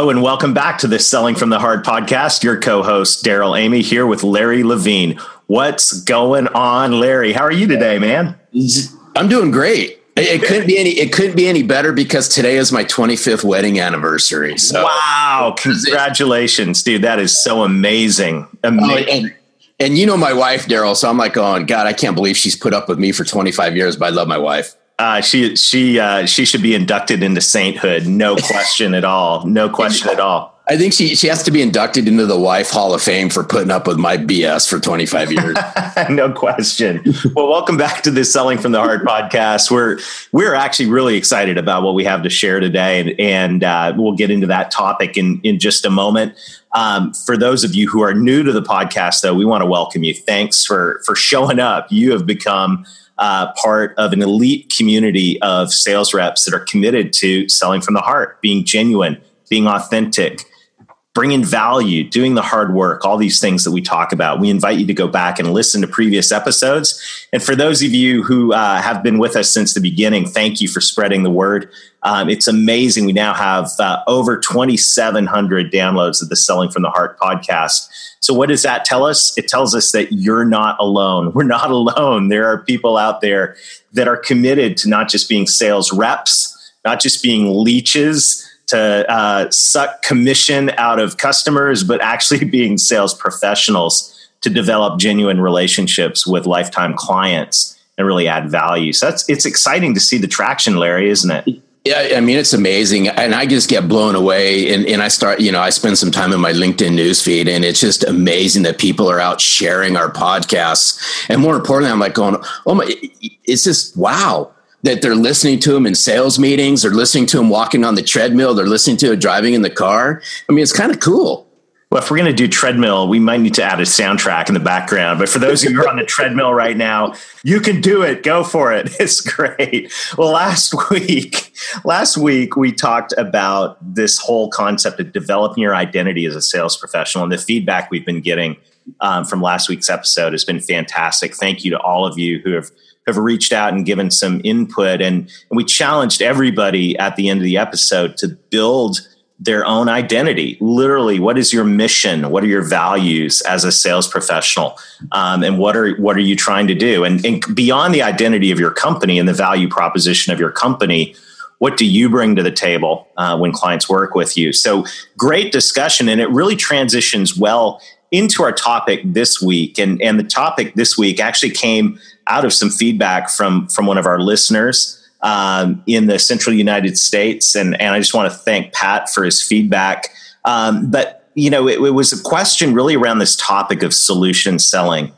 Hello and welcome back to the Selling from the Heart podcast. Your co-host Darrell Amy here with Larry Levine. What's going on, Larry? How are you today, man? I'm doing great. It, couldn't be any. It couldn't be any better because today is my 25th wedding anniversary. So wow! Congratulations, dude. That is so amazing. Amazing. Oh, and, and you know my wife, Darrell. So I'm like, oh God, I can't believe she's put up with me for 25 years. But I love my wife. Uh, she she uh, she should be inducted into sainthood, no question at all, no question at all. I think she she has to be inducted into the Wife Hall of Fame for putting up with my BS for 25 years. no question. Well, welcome back to the Selling from the Heart podcast. We're we're actually really excited about what we have to share today, and, and uh, we'll get into that topic in in just a moment. Um, for those of you who are new to the podcast, though, we want to welcome you. Thanks for for showing up. You have become uh, part of an elite community of sales reps that are committed to selling from the heart, being genuine, being authentic, bringing value, doing the hard work, all these things that we talk about. We invite you to go back and listen to previous episodes. And for those of you who uh, have been with us since the beginning, thank you for spreading the word. Um, it's amazing. We now have uh, over 2,700 downloads of the Selling from the Heart podcast. So, what does that tell us? It tells us that you're not alone. We're not alone. There are people out there that are committed to not just being sales reps, not just being leeches to uh, suck commission out of customers, but actually being sales professionals to develop genuine relationships with lifetime clients and really add value. So that's it's exciting to see the traction, Larry, isn't it? Yeah, I mean it's amazing, and I just get blown away. And, and I start, you know, I spend some time in my LinkedIn newsfeed, and it's just amazing that people are out sharing our podcasts. And more importantly, I'm like going, "Oh my!" It's just wow that they're listening to them in sales meetings, they're listening to them walking on the treadmill, they're listening to it driving in the car. I mean, it's kind of cool. Well, if we're going to do treadmill, we might need to add a soundtrack in the background. But for those of you who are on the treadmill right now, you can do it. Go for it. It's great. Well, last week, last week we talked about this whole concept of developing your identity as a sales professional, and the feedback we've been getting um, from last week's episode has been fantastic. Thank you to all of you who have have reached out and given some input, and, and we challenged everybody at the end of the episode to build their own identity. Literally, what is your mission? What are your values as a sales professional? Um, and what are what are you trying to do? And, and beyond the identity of your company and the value proposition of your company, what do you bring to the table uh, when clients work with you? So great discussion, and it really transitions well into our topic this week. And and the topic this week actually came out of some feedback from from one of our listeners um, in the central United States. And, and I just want to thank Pat for his feedback. Um, but, you know, it, it was a question really around this topic of solution selling.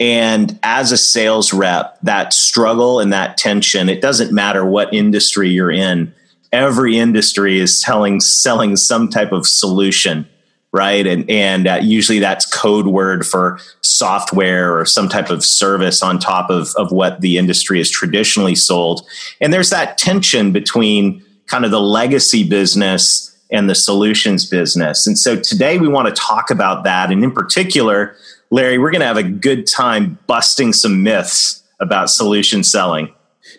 And as a sales rep, that struggle and that tension, it doesn't matter what industry you're in, every industry is selling, selling some type of solution right? And and uh, usually that's code word for software or some type of service on top of of what the industry has traditionally sold. And there's that tension between kind of the legacy business and the solutions business. And so today we want to talk about that, and in particular, Larry, we're going to have a good time busting some myths about solution selling.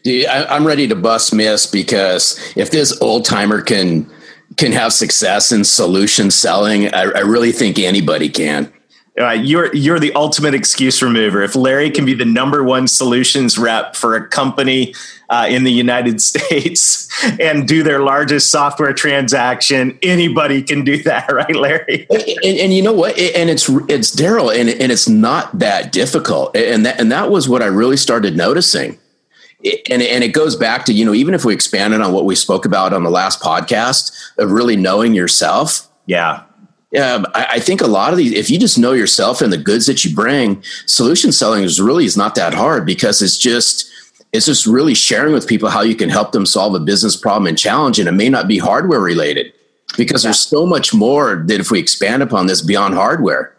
I, am ready to bust myths because if this old timer can can have success in solution selling, I, I really think anybody can. Uh, you're you're the ultimate excuse remover. If Larry can be the number one solutions rep for a company uh, in the United States and do their largest software transaction, anybody can do that, right, Larry? and, and, and you know what? And it's it's Darrell, and and it's not that difficult. And that and that was what I really started noticing and, and it goes back to you know even if we expanded on what we spoke about on the last podcast of really knowing yourself. Yeah. Yeah I, I think a lot of these if you just know yourself and the goods that you bring solution selling is really is not that hard because it's just it's just really sharing with people how you can help them solve a business problem and challenge and it may not be hardware related because there's so much more that if we expand upon this beyond hardware.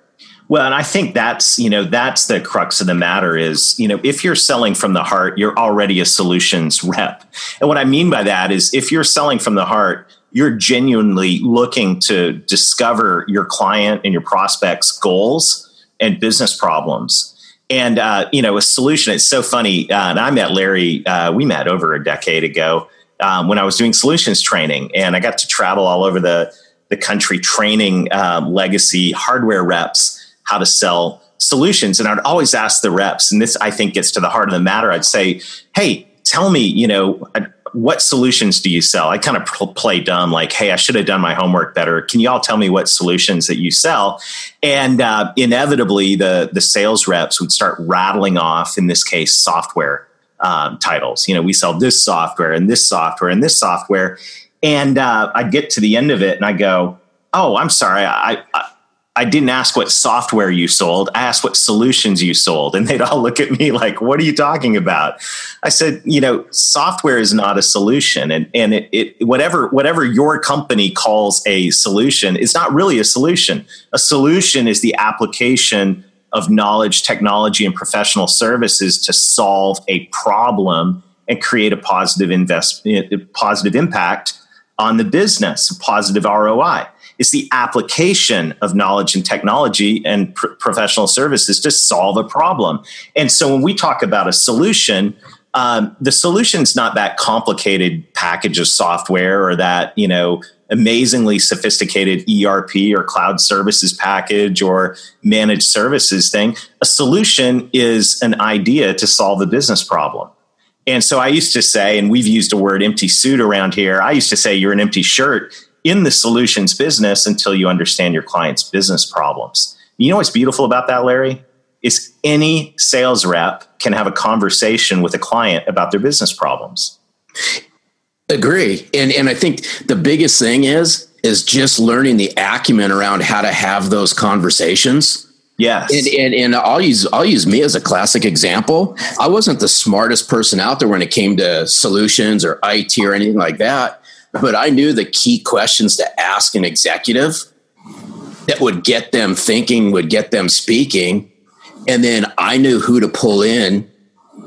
Well, and I think that's, you know, that's the crux of the matter is, you know, if you're selling from the heart, you're already a solutions rep. And what I mean by that is if you're selling from the heart, you're genuinely looking to discover your client and your prospects' goals and business problems. And, uh, you know, a solution, it's so funny. Uh, and I met Larry, uh, we met over a decade ago um, when I was doing solutions training, and I got to travel all over the, the country training um, legacy hardware reps how to sell solutions. And I'd always ask the reps, and this I think gets to the heart of the matter. I'd say, hey, tell me, you know, what solutions do you sell? I kind of play dumb, like, hey, I should have done my homework better. Can you all tell me what solutions that you sell? And uh, inevitably, the the sales reps would start rattling off, in this case, software um, titles. You know, we sell this software and this software and this software. And uh, I'd get to the end of it, and I go, oh, I'm sorry, I, I I didn't ask what software you sold. I asked what solutions you sold. And they'd all look at me like, what are you talking about? I said, you know, software is not a solution. And, and it, it, whatever, whatever your company calls a solution it's not really a solution. A solution is the application of knowledge, technology, and professional services to solve a problem and create a positive invest, eh, positive impact on the business, positive ROI is the application of knowledge and technology and pr- professional services to solve a problem. And so when we talk about a solution, um, the solution's not that complicated package of software or that you know amazingly sophisticated ERP or cloud services package or managed services thing. A solution is an idea to solve a business problem. And so I used to say, and we've used a word empty suit around here. I used to say you're an empty shirt in the solutions business until you understand your client's business problems. You know what's beautiful about that, Larry? Is any sales rep can have a conversation with a client about their business problems. Agree. And and I think the biggest thing is is just learning the acumen around how to have those conversations. Yes. And, and, and I'll use I'll use me as a classic example. I wasn't the smartest person out there when it came to solutions or IT or anything like that but I knew the key questions to ask an executive that would get them thinking, would get them speaking. And then I knew who to pull in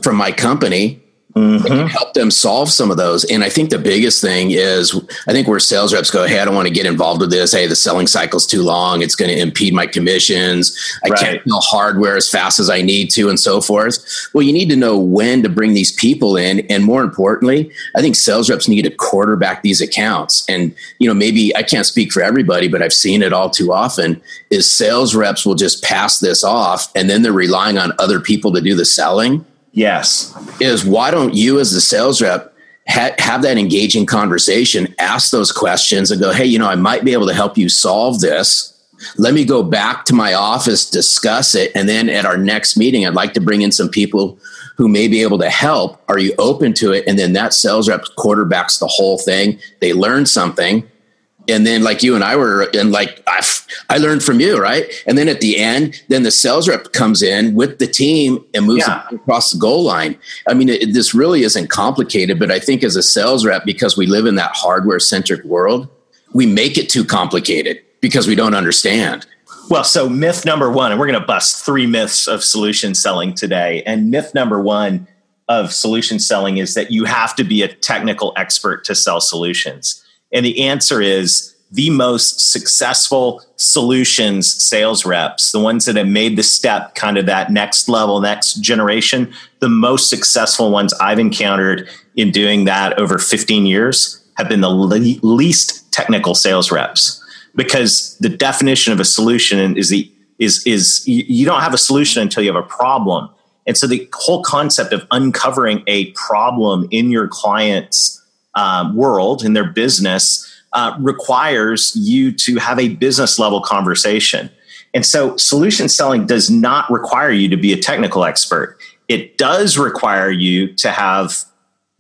from my company mm-hmm. help them solve some of those. And I think the biggest thing is I think where sales reps go, Hey, I don't want to get involved with this. Hey, the selling cycle's too long. It's going to impede my commissions. I right. can't sell hardware as fast as I need to and so forth. Well, you need to know when to bring these people in. And more importantly, I think sales reps need to quarterback these accounts. And, you know, maybe I can't speak for everybody, but I've seen it all too often is sales reps will just pass this off and then they're relying on other people to do the selling Yes. Is why don't you, as the sales rep, ha- have that engaging conversation, ask those questions, and go, hey, you know, I might be able to help you solve this. Let me go back to my office, discuss it. And then at our next meeting, I'd like to bring in some people who may be able to help. Are you open to it? And then that sales rep quarterbacks the whole thing. They learn something and then like you and I were and like I, I learned from you right? And then at the end then the sales rep comes in with the team and moves yeah. across the goal line. I mean it, this really isn't complicated but I think as a sales rep because we live in that hardware centric world we make it too complicated because we don't understand. Well so myth number one and we're going to bust three myths of solution selling today. And myth number one of solution selling is that you have to be a technical expert to sell solutions and the answer is the most successful solutions sales reps, the ones that have made the step kind of that next level, next generation, the most successful ones I've encountered in doing that over 15 years have been the le- least technical sales reps because the definition of a solution is the is is you don't have a solution until you have a problem. And so the whole concept of uncovering a problem in your client's um, world in their business uh, requires you to have a business level conversation. And so solution selling does not require you to be a technical expert. It does require you to have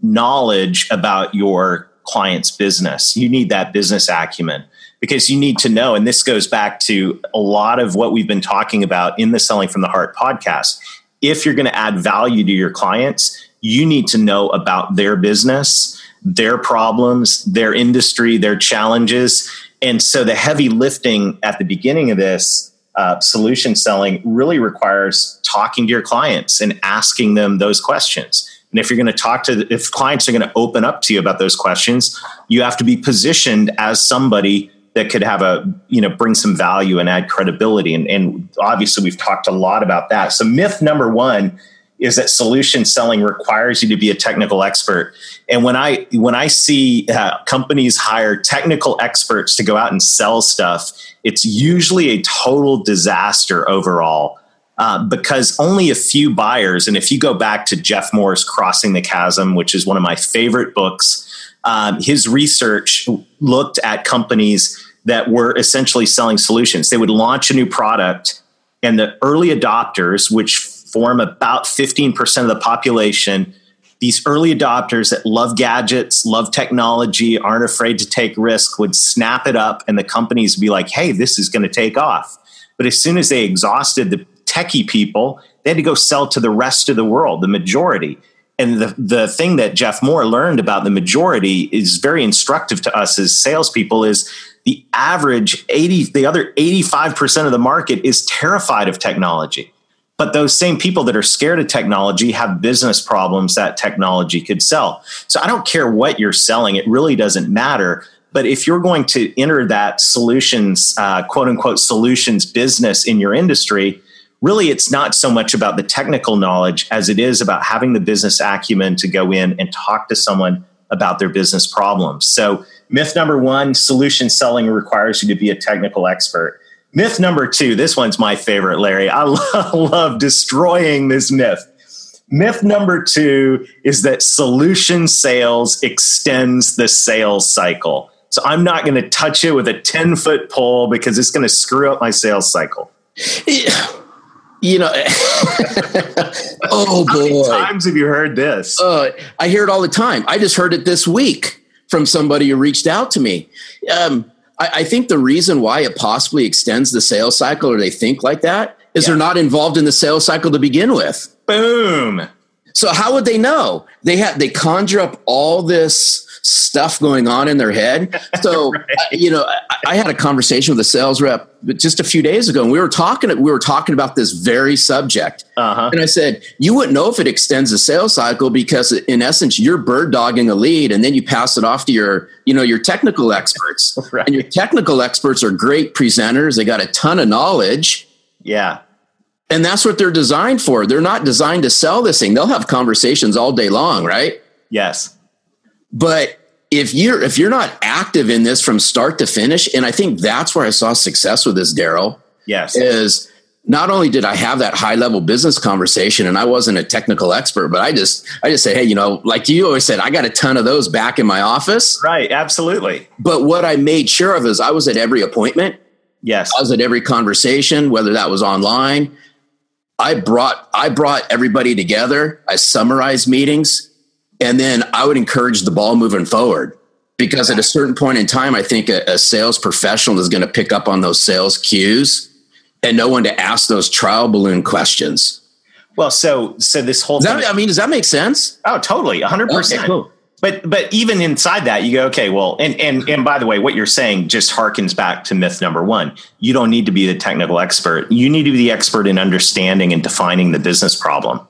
knowledge about your client's business. You need that business acumen because you need to know. And this goes back to a lot of what we've been talking about in the Selling from the Heart podcast. If you're going to add value to your clients, you need to know about their business their problems, their industry, their challenges. and so the heavy lifting at the beginning of this uh, solution selling really requires talking to your clients and asking them those questions. And if you're going to talk to, if clients are going to open up to you about those questions, you have to be positioned as somebody that could have a, you know, bring some value and add credibility. And, and obviously, we've talked a lot about that. So, myth number one is that solution selling requires you to be a technical expert. And when I when I see uh, companies hire technical experts to go out and sell stuff, it's usually a total disaster overall. Uh, because only a few buyers, and if you go back to Jeff Moore's Crossing the Chasm, which is one of my favorite books, um, his research looked at companies that were essentially selling solutions. They would launch a new product, and the early adopters, which form about 15% of the population, these early adopters that love gadgets, love technology, aren't afraid to take risk, would snap it up, and the companies would be like, hey, this is going to take off. But as soon as they exhausted the techie people, they had to go sell to the rest of the world, the majority. And the, the thing that Jeff Moore learned about the majority is very instructive to us as salespeople is the average 80, the other 85% of the market is terrified of technology. But those same people that are scared of technology have business problems that technology could sell. So I don't care what you're selling, it really doesn't matter. But if you're going to enter that solutions, uh, quote unquote, solutions business in your industry, really it's not so much about the technical knowledge as it is about having the business acumen to go in and talk to someone about their business problems. So, myth number one solution selling requires you to be a technical expert. Myth number two this one's my favorite, Larry. I love, love destroying this myth. Myth number two is that solution sales extends the sales cycle. So, I'm not going to touch it with a 10 foot pole because it's going to screw up my sales cycle. You know oh boy How many times have you heard this uh, i hear it all the time i just heard it this week from somebody who reached out to me um, I, I, think the reason why it possibly extends the sales cycle or they think like that is yeah. they're not involved in the sales cycle to begin with boom so how would they know they have they conjure up all this stuff going on in their head. So, right. you know, I, I, had a conversation with a sales rep just a few days ago, and we were talking. We were talking about this very subject, uh-huh. and I said, "You wouldn't know if it extends the sales cycle because, in essence, you're bird dogging a lead, and then you pass it off to your, you know, your technical experts, right. and your technical experts are great presenters. They got a ton of knowledge. Yeah." And that's what they're designed for. They're not designed to sell this thing. They'll have conversations all day long, right? Yes. But if you're if you're not active in this from start to finish, and I think that's where I saw success with this, Darrell. Yes. Is not only did I have that high level business conversation and I wasn't a technical expert, but I just I just say, hey, you know, like you always said, I got a ton of those back in my office. Right, absolutely. But what I made sure of is I was at every appointment. Yes. I was at every conversation, whether that was online. I brought I brought everybody together. I summarized meetings. And then I would encourage the ball moving forward because at a certain point in time, I think a, a sales professional is going to pick up on those sales cues and know when to ask those trial balloon questions. Well, so so this whole that, I mean, does that make sense? Oh, totally, hundred okay, percent. Cool. But but even inside that, you go, okay, well, and and and by the way, what you're saying just harkens back to myth number one. You don't need to be the technical expert. You need to be the expert in understanding and defining the business problem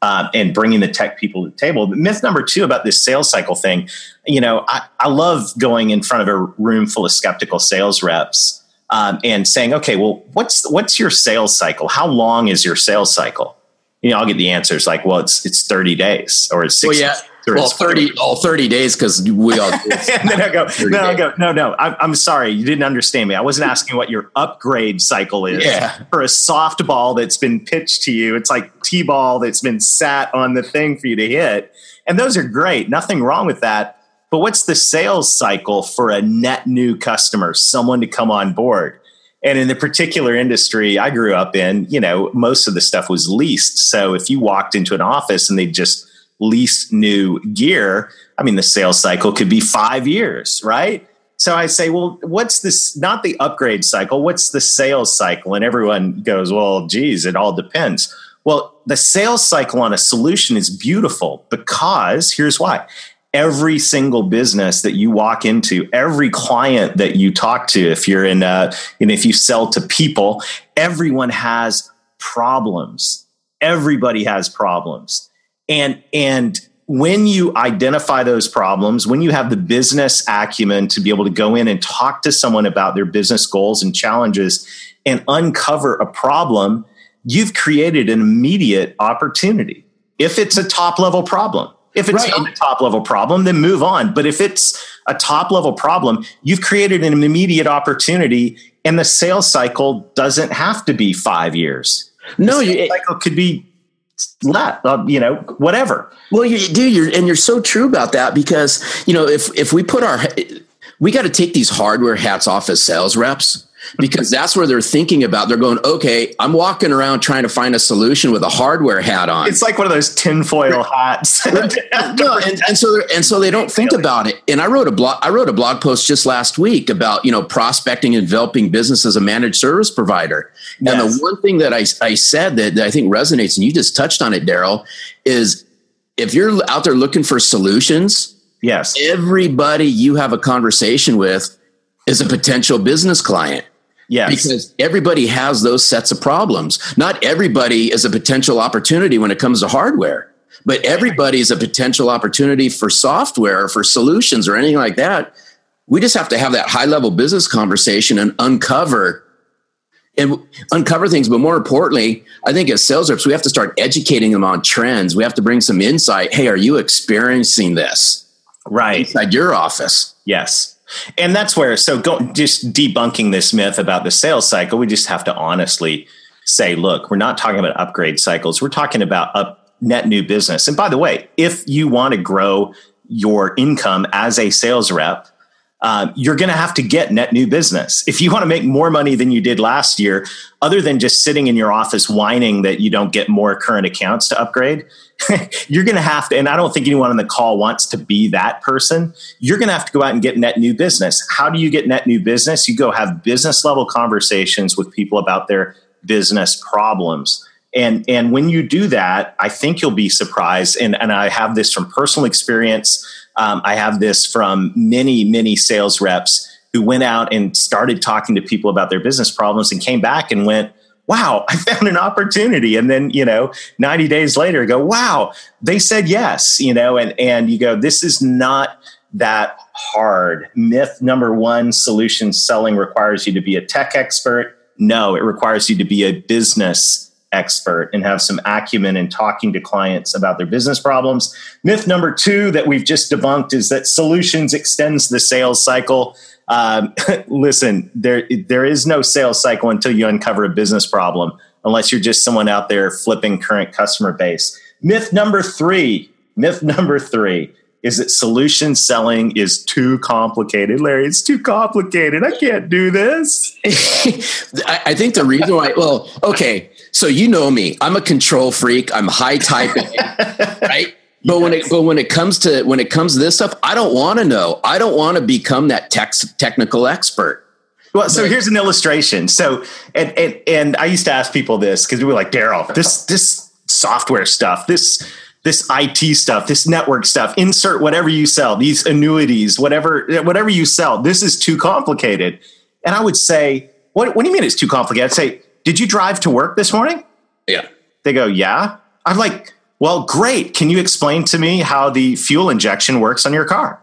uh, and bringing the tech people to the table. myth number two about this sales cycle thing, you know, I, I love going in front of a room full of skeptical sales reps um, and saying, okay, well, what's what's your sales cycle? How long is your sales cycle? You know, I'll get the answers like, well, it's it's thirty days or it's six. Well, yeah, well, 30, all 30 days because we all. and then I go, no, I go, no, no, I'm, I'm sorry. You didn't understand me. I wasn't asking what your upgrade cycle is yeah. for a softball that's been pitched to you. It's like T ball that's been sat on the thing for you to hit. And those are great. Nothing wrong with that. But what's the sales cycle for a net new customer, someone to come on board? And in the particular industry I grew up in, you know, most of the stuff was leased. So if you walked into an office and they just lease new gear, I mean, the sales cycle could be five years, right? So I say, well, what's this? Not the upgrade cycle. What's the sales cycle? And everyone goes, well, geez, it all depends. Well, the sales cycle on a solution is beautiful because here's why every single business that you walk into, every client that you talk to, if you're in, uh, and if you sell to people, everyone has problems. Everybody has problems. And, and when you identify those problems, when you have the business acumen to be able to go in and talk to someone about their business goals and challenges and uncover a problem, you've created an immediate opportunity. If it's a top level problem, if it's right. not a top level problem, then move on. But if it's a top level problem, you've created an immediate opportunity, and the sales cycle doesn't have to be five years. No, the sales cycle could be let uh, you know whatever. Well, you do, you're, and you're so true about that because you know if if we put our we got to take these hardware hats off as sales reps because that's where they're thinking about. They're going, okay, I'm walking around trying to find a solution with a hardware hat on. It's like one of those tinfoil hats. no, and, and, so and so they don't think about it. And I wrote a blog. I wrote a blog post just last week about you know prospecting and developing business as a managed service provider. Yes. And the one thing that I I said that, that I think resonates, and you just touched on it, Darrell, is if you're out there looking for solutions. Yes. Everybody you have a conversation with is a potential business client. Yes. Because everybody has those sets of problems. Not everybody is a potential opportunity when it comes to hardware, but everybody is a potential opportunity for software, or for solutions, or anything like that. We just have to have that high level business conversation and uncover and uncover things. But more importantly, I think as sales reps, we have to start educating them on trends. We have to bring some insight. Hey, are you experiencing this? Right. Inside your office. Yes. And that's where, so go, just debunking this myth about the sales cycle, we just have to honestly say, look, we're not talking about upgrade cycles. We're talking about up net new business. And by the way, if you want to grow your income as a sales rep, um, you're going to have to get net new business. If you want to make more money than you did last year, other than just sitting in your office whining that you don't get more current accounts to upgrade, you're going to have to, and I don't think anyone on the call wants to be that person. You're going to have to go out and get net new business. How do you get net new business? You go have business level conversations with people about their business problems. And, and when you do that, I think you'll be surprised. And, and I have this from personal experience. Um, I have this from many, many sales reps who went out and started talking to people about their business problems and came back and went, wow, I found an opportunity. And then, you know, 90 days later, go, wow, they said yes, you know, and, and you go, this is not that hard. Myth number one solution selling requires you to be a tech expert. No, it requires you to be a business expert and have some acumen in talking to clients about their business problems. Myth number two that we've just debunked is that solutions extends the sales cycle. Um, listen, there there is no sales cycle until you uncover a business problem, unless you're just someone out there flipping current customer base. Myth number three. Myth number three is that solution selling is too complicated. Larry, it's too complicated. I can't do this. I think the reason why, well, okay, so you know me. I'm a control freak. I'm high typing, right? But yes. when it but when it comes to when it comes to this stuff, I don't want to know. I don't want to become that tech, technical expert. Well, so here's an illustration. So and and, and I used to ask people this because we were like, Darrell, this this software stuff, this this IT stuff, this network stuff, insert whatever you sell, these annuities, whatever whatever you sell, this is too complicated. And I would say, what, what do you mean it's too complicated? I'd say, did you drive to work this morning? Yeah. They go, yeah. I'm like, well, great. Can you explain to me how the fuel injection works on your car?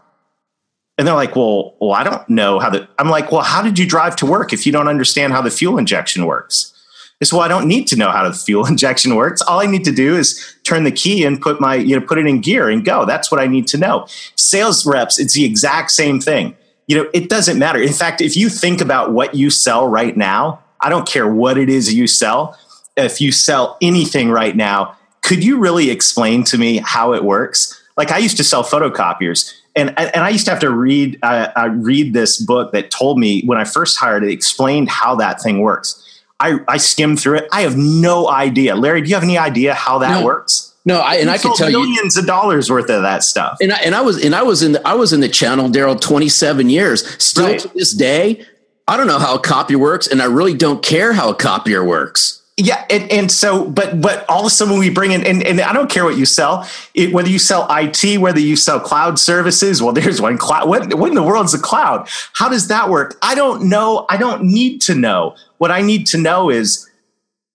And they're like, well, well, I don't know how the. I'm like, well, how did you drive to work if you don't understand how the fuel injection works? It's well, I don't need to know how the fuel injection works. All I need to do is turn the key and put my, you know, put it in gear and go. That's what I need to know. Sales reps, it's the exact same thing. You know, it doesn't matter. In fact, if you think about what you sell right now, I don't care what it is you sell. If you sell anything right now, could you really explain to me how it works? Like I used to sell photocopiers, and and I used to have to read uh, I read this book that told me when I first hired it explained how that thing works. I, I skimmed through it. I have no idea. Larry, do you have any idea how that no. works? No, I, and I can tell millions you millions of dollars worth of that stuff. And I, and I was and I was in the, I was in the channel, Darrell, twenty seven years. Still right. to this day, I don't know how a copier works, and I really don't care how a copier works. Yeah, and, and so, but but all of a sudden we bring in, and, and I don't care what you sell, it, whether you sell IT, whether you sell cloud services. Well, there's one cloud. What, what in the world is a cloud? How does that work? I don't know. I don't need to know. What I need to know is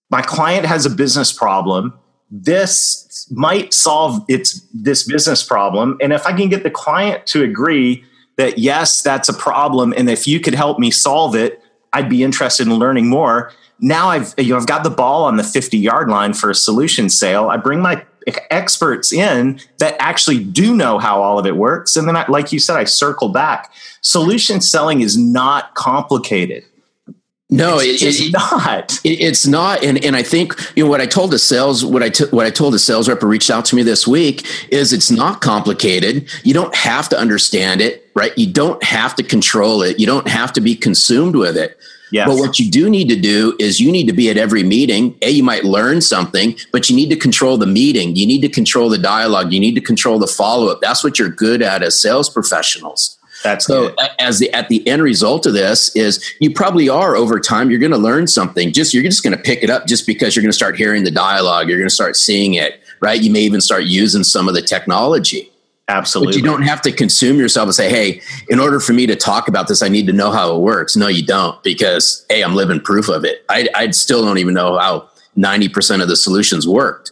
my client has a business problem. This might solve its this business problem, and if I can get the client to agree that yes, that's a problem, and if you could help me solve it, I'd be interested in learning more now I've you know I've got the ball on the 50 yard line for a solution sale. I bring my experts in that actually do know how all of it works, and then I, like you said, I circle back. Solution selling is not complicated. No, it's it, it, not. It, it's not, and and I think you know what I told the sales what I t- what I told the sales rep who reached out to me this week is it's not complicated. You don't have to understand it, right? You don't have to control it. You don't have to be consumed with it. Yes. But what you do need to do is you need to be at every meeting. A, you might learn something, but you need to control the meeting. You need to control the dialogue. You need to control the follow up. That's what you're good at as sales professionals. That's so good. as the at the end result of this is you probably are over time you're going to learn something just you're just going to pick it up just because you're going to start hearing the dialogue you're going to start seeing it right you may even start using some of the technology Absolutely. But you don't have to consume yourself and say, hey, in order for me to talk about this, I need to know how it works. No, you don't, because hey, I'm living proof of it. I, I still don't even know how 90% of the solutions worked.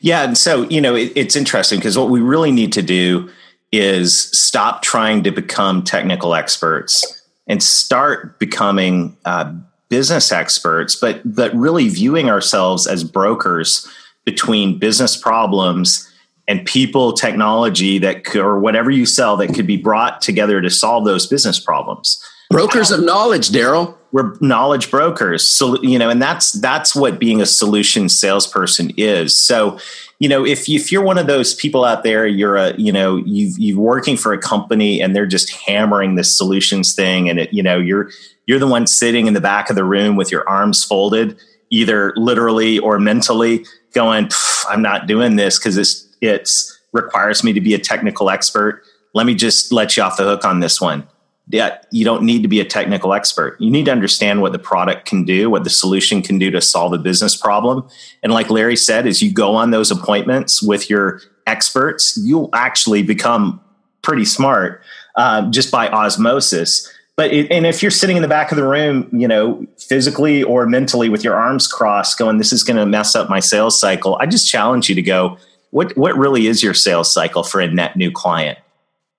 Yeah. And so, you know, it, it's interesting because what we really need to do is stop trying to become technical experts and start becoming uh, business experts, but, but really viewing ourselves as brokers between business problems and people, technology that could, or whatever you sell that could be brought together to solve those business problems. Brokers of knowledge, Darrell. We're knowledge brokers. So, you know, and that's that's what being a solution salesperson is. So, you know, if if you're one of those people out there, you're a, you know, you've you're working for a company and they're just hammering this solutions thing, and it, you know, you're you're the one sitting in the back of the room with your arms folded, either literally or mentally, going, "I'm not doing this because it's it requires me to be a technical expert. Let me just let you off the hook on this one. Yeah, you don't need to be a technical expert. You need to understand what the product can do, what the solution can do to solve a business problem. And like Larry said, as you go on those appointments with your experts, you'll actually become pretty smart uh, just by osmosis. But it, and if you're sitting in the back of the room, you know, physically or mentally with your arms crossed, going, "This is going to mess up my sales cycle," I just challenge you to go what what really is your sales cycle for a net new client?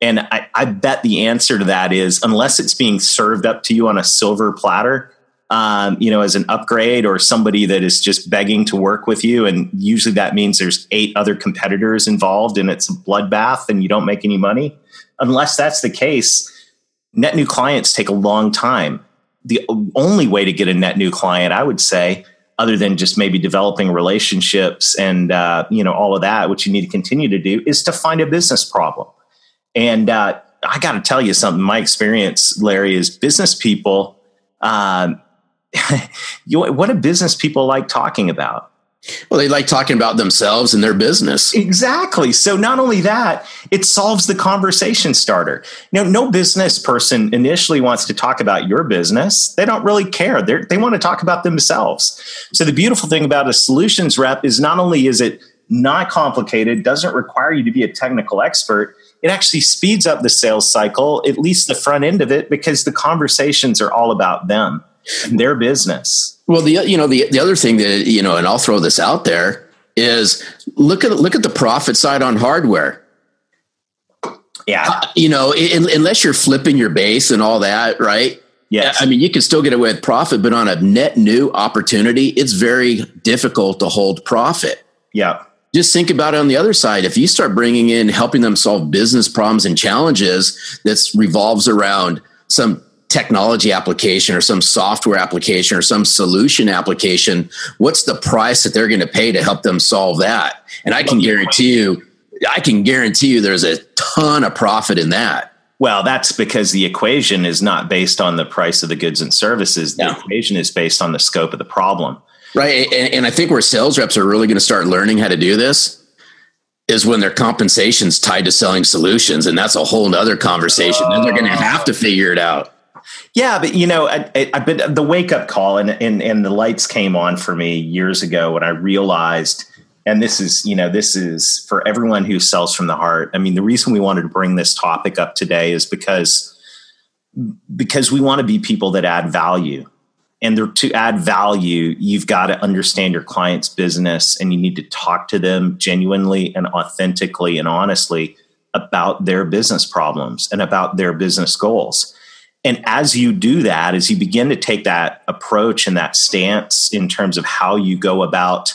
And I, I bet the answer to that is unless it's being served up to you on a silver platter, um, you know, as an upgrade or somebody that is just begging to work with you. And usually that means there's eight other competitors involved and it's a bloodbath and you don't make any money. Unless that's the case, net new clients take a long time. The only way to get a net new client, I would say, other than just maybe developing relationships and uh, you know all of that, which you need to continue to do, is to find a business problem. And uh, I got to tell you something. My experience, Larry, is business people. Um, you, what do business people like talking about? Well, they like talking about themselves and their business. Exactly. So not only that, it solves the conversation starter. You know, no business person initially wants to talk about your business. They don't really care. They're, they want to talk about themselves. So the beautiful thing about a solutions rep is not only is it not complicated, doesn't require you to be a technical expert, it actually speeds up the sales cycle, at least the front end of it, because the conversations are all about them and their business. Well, the you know the the other thing that you know, and I'll throw this out there is look at look at the profit side on hardware. Yeah, uh, you know, in, unless you're flipping your base and all that, right? Yes. I mean, you can still get away with profit, but on a net new opportunity, it's very difficult to hold profit. Yeah. Just think about it on the other side. If you start bringing in helping them solve business problems and challenges that revolves around some technology application or some software application or some solution application, what's the price that they're going to pay to help them solve that? And I can guarantee you, I can guarantee you there's a ton of profit in that. Well, that's because the equation is not based on the price of the goods and services. The yeah. equation is based on the scope of the problem. Right. And, and I think where sales reps are really going to start learning how to do this is when their compensation's tied to selling solutions. And that's a whole nother conversation. Oh. Then they're going to oh. have to figure it out. Yeah, but you know, I, I, I the wake up call and, and and the lights came on for me years ago when I realized, and this is you know this is for everyone who sells from the heart. I mean, the reason we wanted to bring this topic up today is because because we want to be people that add value, and to add value, you've got to understand your client's business, and you need to talk to them genuinely and authentically and honestly about their business problems and about their business goals and as you do that, as you begin to take that approach and that stance in terms of how you go about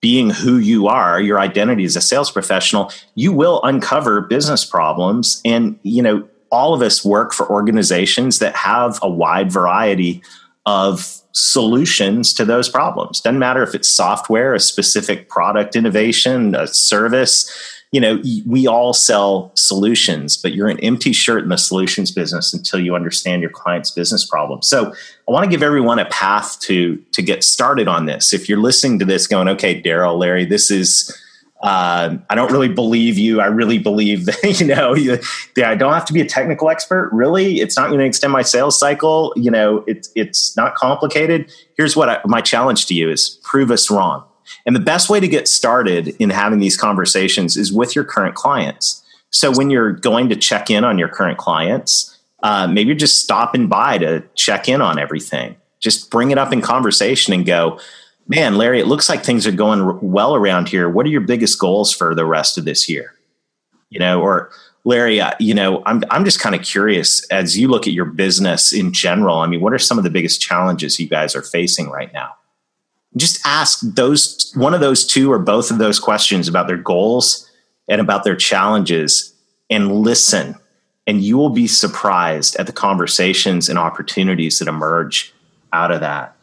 being who you are, your identity as a sales professional, you will uncover business problems. And, you know, all of us work for organizations that have a wide variety of solutions to those problems. Doesn't matter if it's software, a specific product innovation, a service you know, we all sell solutions, but you're an empty shirt in the solutions business until you understand your client's business problem. So I want to give everyone a path to to get started on this. If you're listening to this going, okay, Darrell, Larry, this is uh, I don't really believe you. I really believe that, you know, you, I don't have to be a technical expert. Really, it's not going to extend my sales cycle. You know, it's, it's not complicated. Here's what I, my challenge to you is prove us wrong. And the best way to get started in having these conversations is with your current clients. So when you're going to check in on your current clients, uh, maybe just stopping by to check in on everything. Just bring it up in conversation and go, man, Larry, it looks like things are going well around here. What are your biggest goals for the rest of this year? You know, or Larry, uh, you know, I'm I'm just kind of curious as you look at your business in general. I mean, what are some of the biggest challenges you guys are facing right now? just ask those one of those two or both of those questions about their goals and about their challenges and listen and you will be surprised at the conversations and opportunities that emerge out of that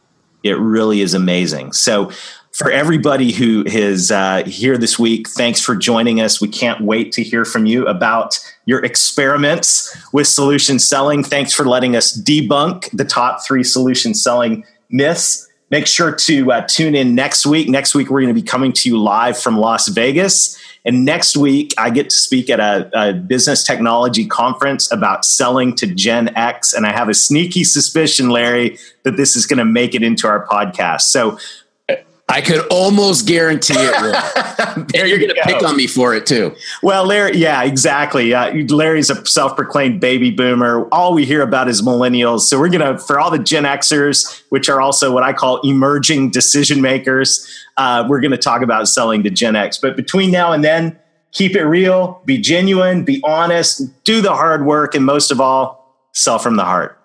it really is amazing. So for everybody who is uh, here this week thanks for joining us. We can't wait to hear from you about your experiments with solution selling. Thanks for letting us debunk the top three solution selling myths Make sure to uh, tune in next week. Next week, we're going to be coming to you live from Las Vegas. And next week, I get to speak at a, a, business technology conference about selling to Gen X. And I have a sneaky suspicion, Larry, that this is going to make it into our podcast. So I could almost guarantee it there you're going to pick on me for it too. Well, Larry, yeah, exactly. Uh, Larry's a self-proclaimed baby boomer. All we hear about is millennials. So we're going to, for all the Gen Xers, which are also what I call emerging decision makers, uh, we're going to talk about selling to Gen X. But between now and then, keep it real, be genuine, be honest, do the hard work, and most of all, sell from the heart.